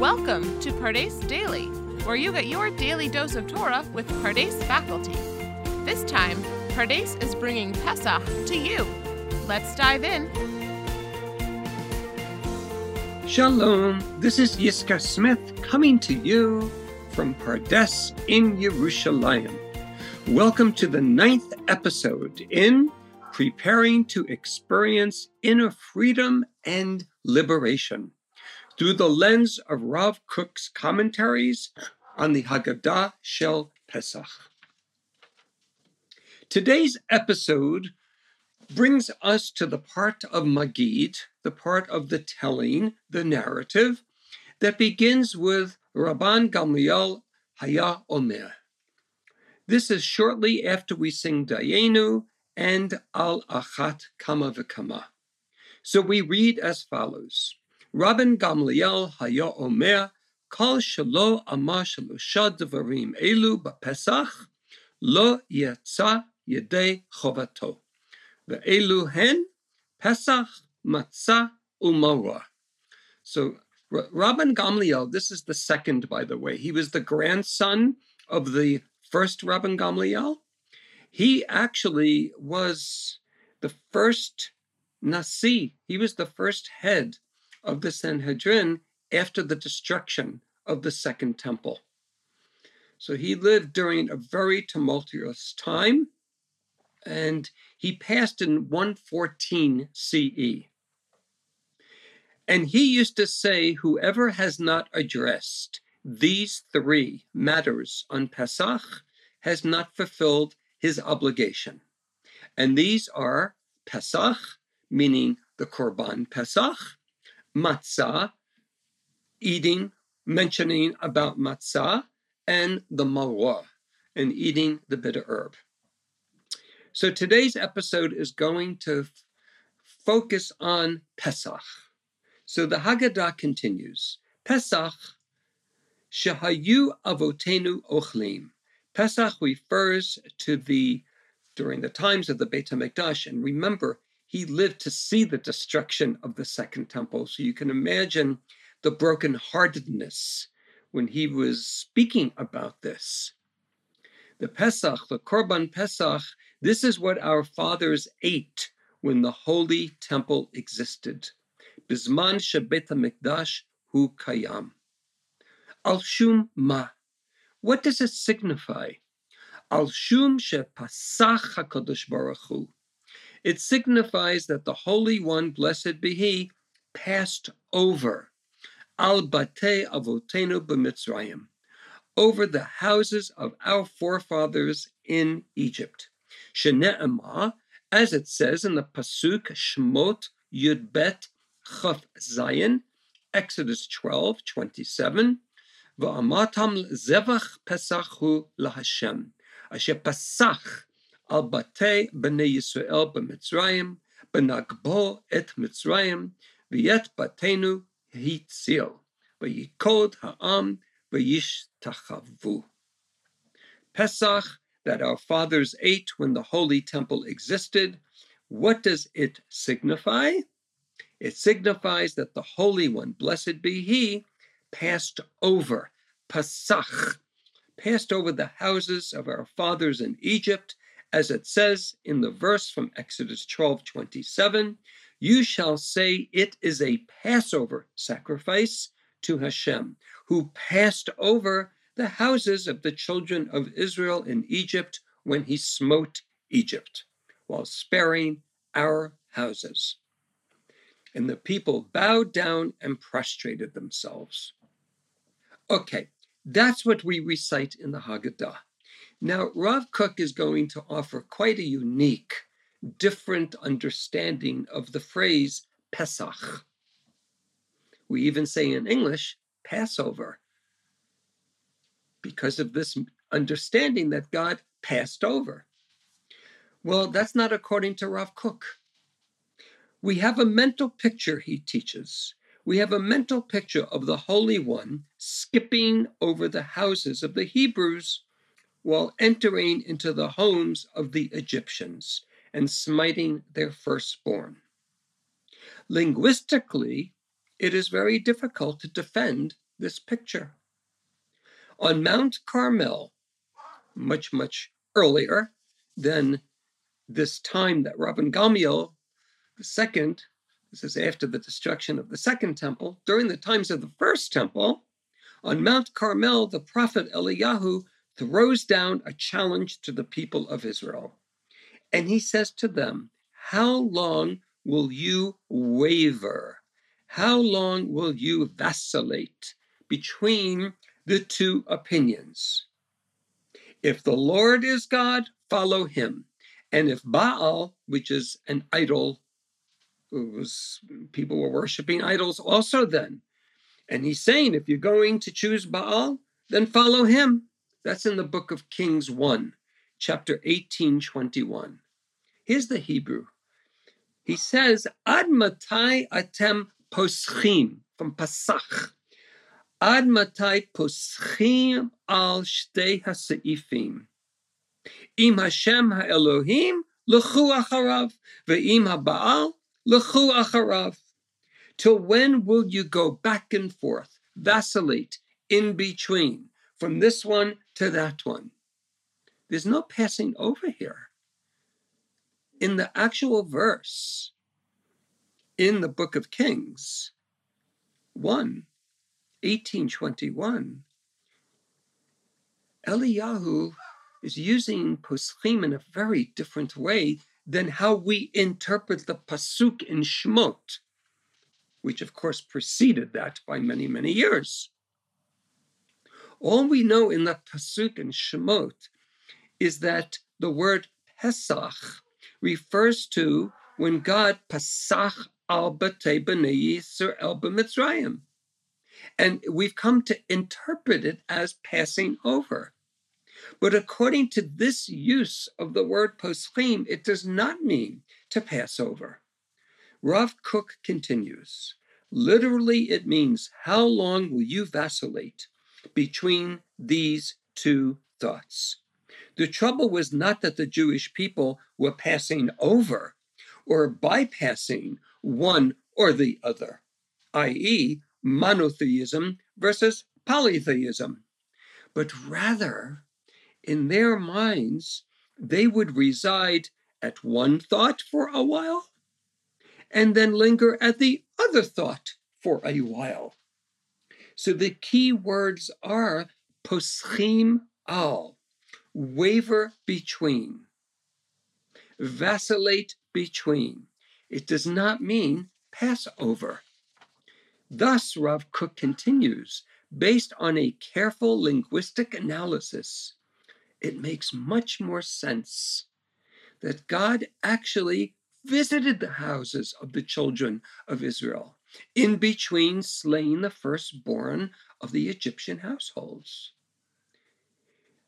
Welcome to Pardes Daily, where you get your daily dose of Torah with Pardes faculty. This time, Pardes is bringing Pesach to you. Let's dive in. Shalom, this is Yiscah Smith coming to you from Pardes in Yerushalayim. Welcome to the ninth episode in Preparing to Experience Inner Freedom and Liberation through the lens of Rav Kook's commentaries on the Haggadah Shel Pesach. Today's episode brings us to the part of Magid, the part of the telling, the narrative, that begins with Rabban Gamliel Haya Omer. This is shortly after we sing Dayenu and Al Achat Kama V'Kama. So we read as follows. Rabban Gamliel Haya Omer, Kol Shelo Amar Shalosha Devarim Elu BaPesach, Lo Yetza Yedei Chovato. Ve'elu Hen, Pesach, Matzah, Umarah. So Rabban Gamliel, this is the second, by the way. He was the grandson of the first Rabban Gamliel. He actually was the first Nasi. He was the first head of the Sanhedrin after the destruction of the Second Temple. So he lived during a very tumultuous time, and he passed in 114 CE. And he used to say, Whoever has not addressed these three matters on Pesach has not fulfilled his obligation. And these are Pesach, meaning the Korban Pesach, matzah, eating, mentioning about matzah, and the maror, and eating the bitter herb. So today's episode is going to f- focus on Pesach. So the Haggadah continues. Pesach, Shahayu Avotenu Ochlim. Pesach refers to the during the times of the Beit HaMikdash, and remember, he lived to see the destruction of the Second Temple. So you can imagine the brokenheartedness when he was speaking about this. The Pesach, the Korban Pesach, this is what our fathers ate when the Holy Temple existed. Bisman Shabbat Mikdash Hu Kayam. Al Shum Ma. What does it signify? Al Shum She Pasach HaKadosh Baruch Hu. It signifies that the Holy One, blessed be He, passed over al bate avotenu b'mitzrayim, over the houses of our forefathers in Egypt. Shene'emah, as it says in the pasuk Shmot Yud Bet Chaf Zayin, Exodus 12, 27, Va'amatam zevach pesachu lahashem, asher pasach al batei b'nei Yisrael b'Mitzrayim, b'nagbo et Mitzrayim, v'yet batenu hitzil, v'yikod ha'am v'yishtachavu. Pesach, that our fathers ate when the holy temple existed, what does it signify? It signifies that the Holy One, blessed be He, passed over, Pesach, passed over the houses of our fathers in Egypt as it says in the verse from Exodus 12 27, you shall say it is a Passover sacrifice to Hashem, who passed over the houses of the children of Israel in Egypt when he smote Egypt, while sparing our houses. And the people bowed down and prostrated themselves. Okay, that's what we recite in the Haggadah. Now, Rav Kook is going to offer quite a unique, different understanding of the phrase Pesach. We even say in English, Passover, because of this understanding that God passed over. Well, that's not according to Rav Kook. We have a mental picture, he teaches. We have a mental picture of the Holy One skipping over the houses of the Hebrews while entering into the homes of the Egyptians and smiting their firstborn. Linguistically, it is very difficult to defend this picture. On Mount Carmel, much, much earlier than this time that Rabban Gamliel II, this is after the destruction of the second temple, during the times of the first temple, on Mount Carmel, the prophet Eliyahu throws down a challenge to the people of Israel. And he says to them, How long will you waver? How long will you vacillate between the two opinions? If the Lord is God, follow him. And if Baal, which is an idol, was people were worshiping idols also then. And he's saying, if you're going to choose Baal, then follow him. That's in the book of Kings 1, chapter 18, 21. Here's the Hebrew. He says, Ad matai atem poschim, from Pasach. Ad matai poschim al shtei haseifim. Im Hashem ha'Elohim, lechu acharav, ve'im ha'Baal, lechu acharav. Till when will you go back and forth, vacillate in between, from this one to that one? There's no passing over here. In the actual verse in the book of Kings, 1, 1821, Eliyahu is using poschim in a very different way than how we interpret the pasuk in Shemot, which of course preceded that by many, many years. All we know in the pasuk in Shemot is that the word Pesach refers to when God Pasach al Bate B'nei Yisrael B'Mitzrayim. And we've come to interpret it as passing over. But according to this use of the word poschim, it does not mean to pass over. Rav Kook continues literally, it means how long will you vacillate between these two thoughts? The trouble was not that the Jewish people were passing over or bypassing one or the other, i.e., monotheism versus polytheism, but rather in their minds, they would reside at one thought for a while and then linger at the other thought for a while. So the key words are poschim al, waver between, vacillate between. It does not mean pass over. Thus, Rav Kook continues, based on a careful linguistic analysis, it makes much more sense that God actually visited the houses of the children of Israel in between slaying the firstborn of the Egyptian households.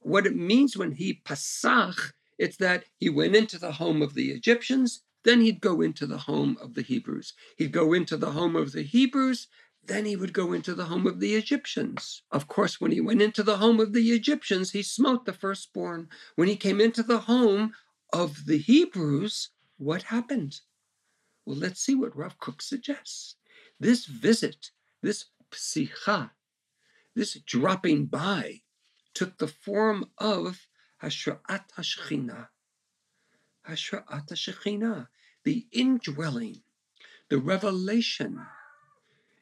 What it means when he pasach, it's that he went into the home of the Egyptians, then he'd go into the home of the Hebrews. He'd go into the home of the Hebrews, then he would go into the home of the Egyptians. Of course, when he went into the home of the Egyptians, he smote the firstborn. When he came into the home of the Hebrews, what happened? Well, let's see what Rav Kook suggests. This visit, this psicha, this dropping by, took the form of Hashra'at HaShechina. Hashra'at HaShechina, the indwelling, the revelation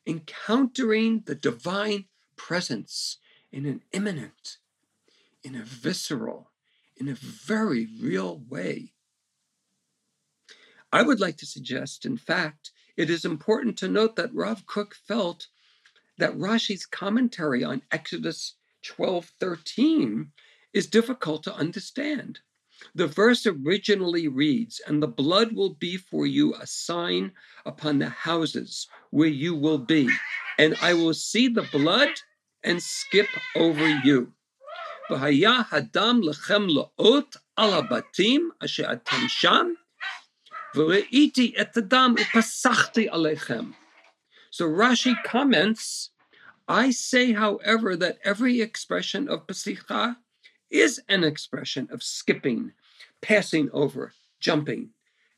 encountering the divine presence in an immanent, in a visceral, in a very real way. I would like to suggest, in fact, it is important to note that Rav Kook felt that Rashi's commentary on Exodus 12:13 is difficult to understand. The verse originally reads, And the blood will be for you a sign upon the houses where you will be, and I will see the blood and skip over you. hadam lechem laot al habatim asher atem sham, upasachti alechem. So Rashi comments, I say, however, that every expression of pasicha is an expression of skipping, passing over, jumping.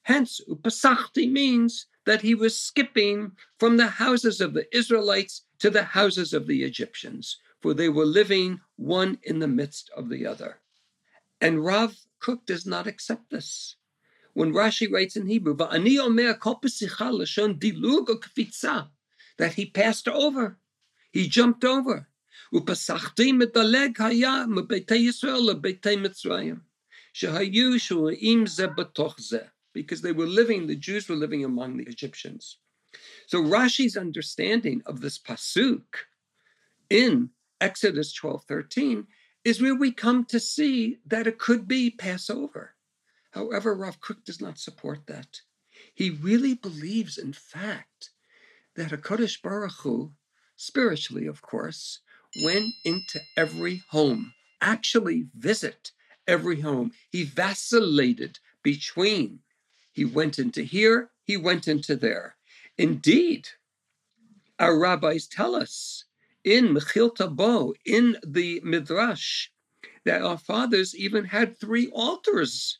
Hence, upasachti means that he was skipping from the houses of the Israelites to the houses of the Egyptians, for they were living one in the midst of the other. And Rav Kook does not accept this. When Rashi writes in Hebrew, that he passed over, he jumped over. Because they were living, the Jews were living among the Egyptians. So Rashi's understanding of this pasuk in Exodus 12 13 is where we come to see that it could be Passover. However, Rav Kook does not support that. He really believes, in fact, that a Kodesh Baruch Hu, spiritually, of course, went into every home, actually visit every home. He vacillated between. He went into here, he went into there. Indeed, our rabbis tell us in Mechilta Bo, in the Midrash, that our fathers even had three altars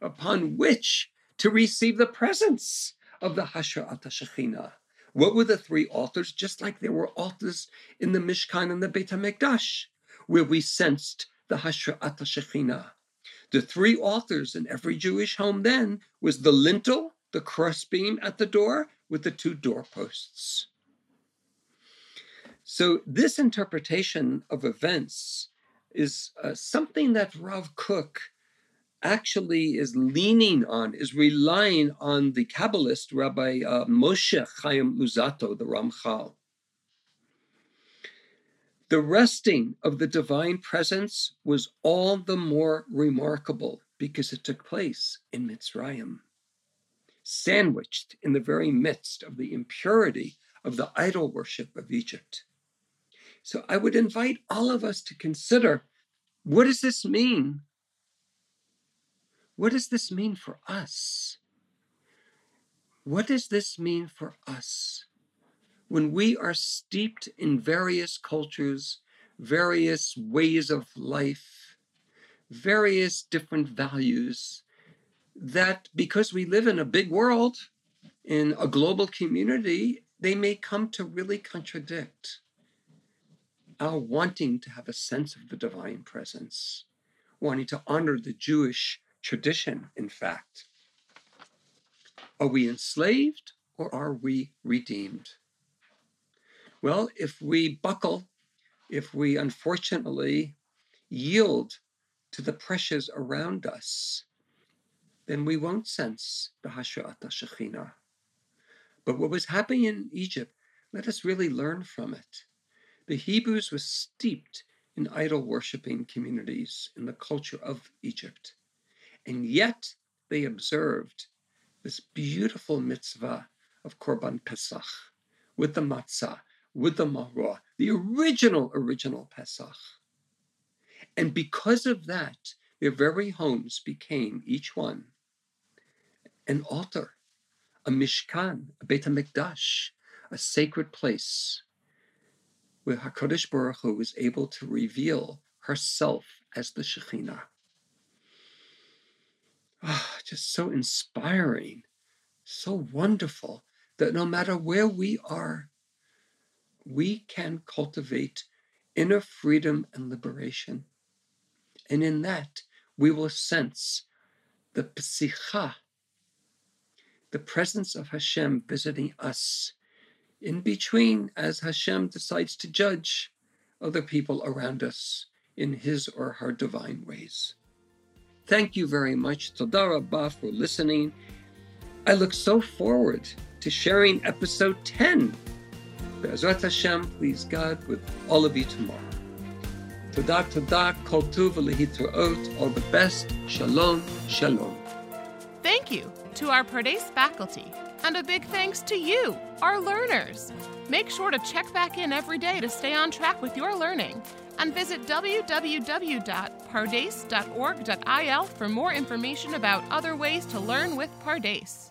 upon which to receive the presence of the Hashrat Shekhinah. What were the three altars? Just like there were altars in the Mishkan and the Beit HaMikdash, where we sensed the Hashrat Shekhinah. The three altars in every Jewish home then was the lintel, the crossbeam at the door, with the two doorposts. So, this interpretation of events is uh, something that Rav Kook actually is leaning on, is relying on the Kabbalist Rabbi uh, Moshe Chaim Luzzatto, the Ramchal. The resting of the divine presence was all the more remarkable because it took place in Mitzrayim sandwiched in the very midst of the impurity of the idol worship of Egypt. So I would invite all of us to consider what does this mean? What does this mean for us? What does this mean for us? When we are steeped in various cultures, various ways of life, various different values, that because we live in a big world, in a global community, they may come to really contradict our wanting to have a sense of the divine presence, wanting to honor the Jewish tradition, in fact. Are we enslaved or are we redeemed? Well, if we buckle, if we unfortunately yield to the pressures around us, then we won't sense the Hashrat Shekhinah. But what was happening in Egypt, let us really learn from it. The Hebrews were steeped in idol worshipping communities in the culture of Egypt. And yet they observed this beautiful mitzvah of Korban Pesach with the matzah, with the maror, the original, original Pesach. And because of that, their very homes became, each one, an altar, a mishkan, a Beit HaMikdash, a sacred place where HaKadosh Baruch Hu was able to reveal herself as the Shekhinah. Oh, just so inspiring, so wonderful that no matter where we are, we can cultivate inner freedom and liberation. And in that, we will sense the psicha, the presence of Hashem visiting us in between as Hashem decides to judge other people around us in his or her divine ways. Thank you very much, Toda Rabbah, for listening. I look so forward to sharing episode 10. Be'ezrat Hashem, please God, with all of you tomorrow. Toda, toda, kol tuv all the best. Shalom, shalom. Thank you to our Pardes faculty, and a big thanks to you, our learners. Make sure to check back in every day to stay on track with your learning, and visit www.pardes.org.il for more information about other ways to learn with Pardes.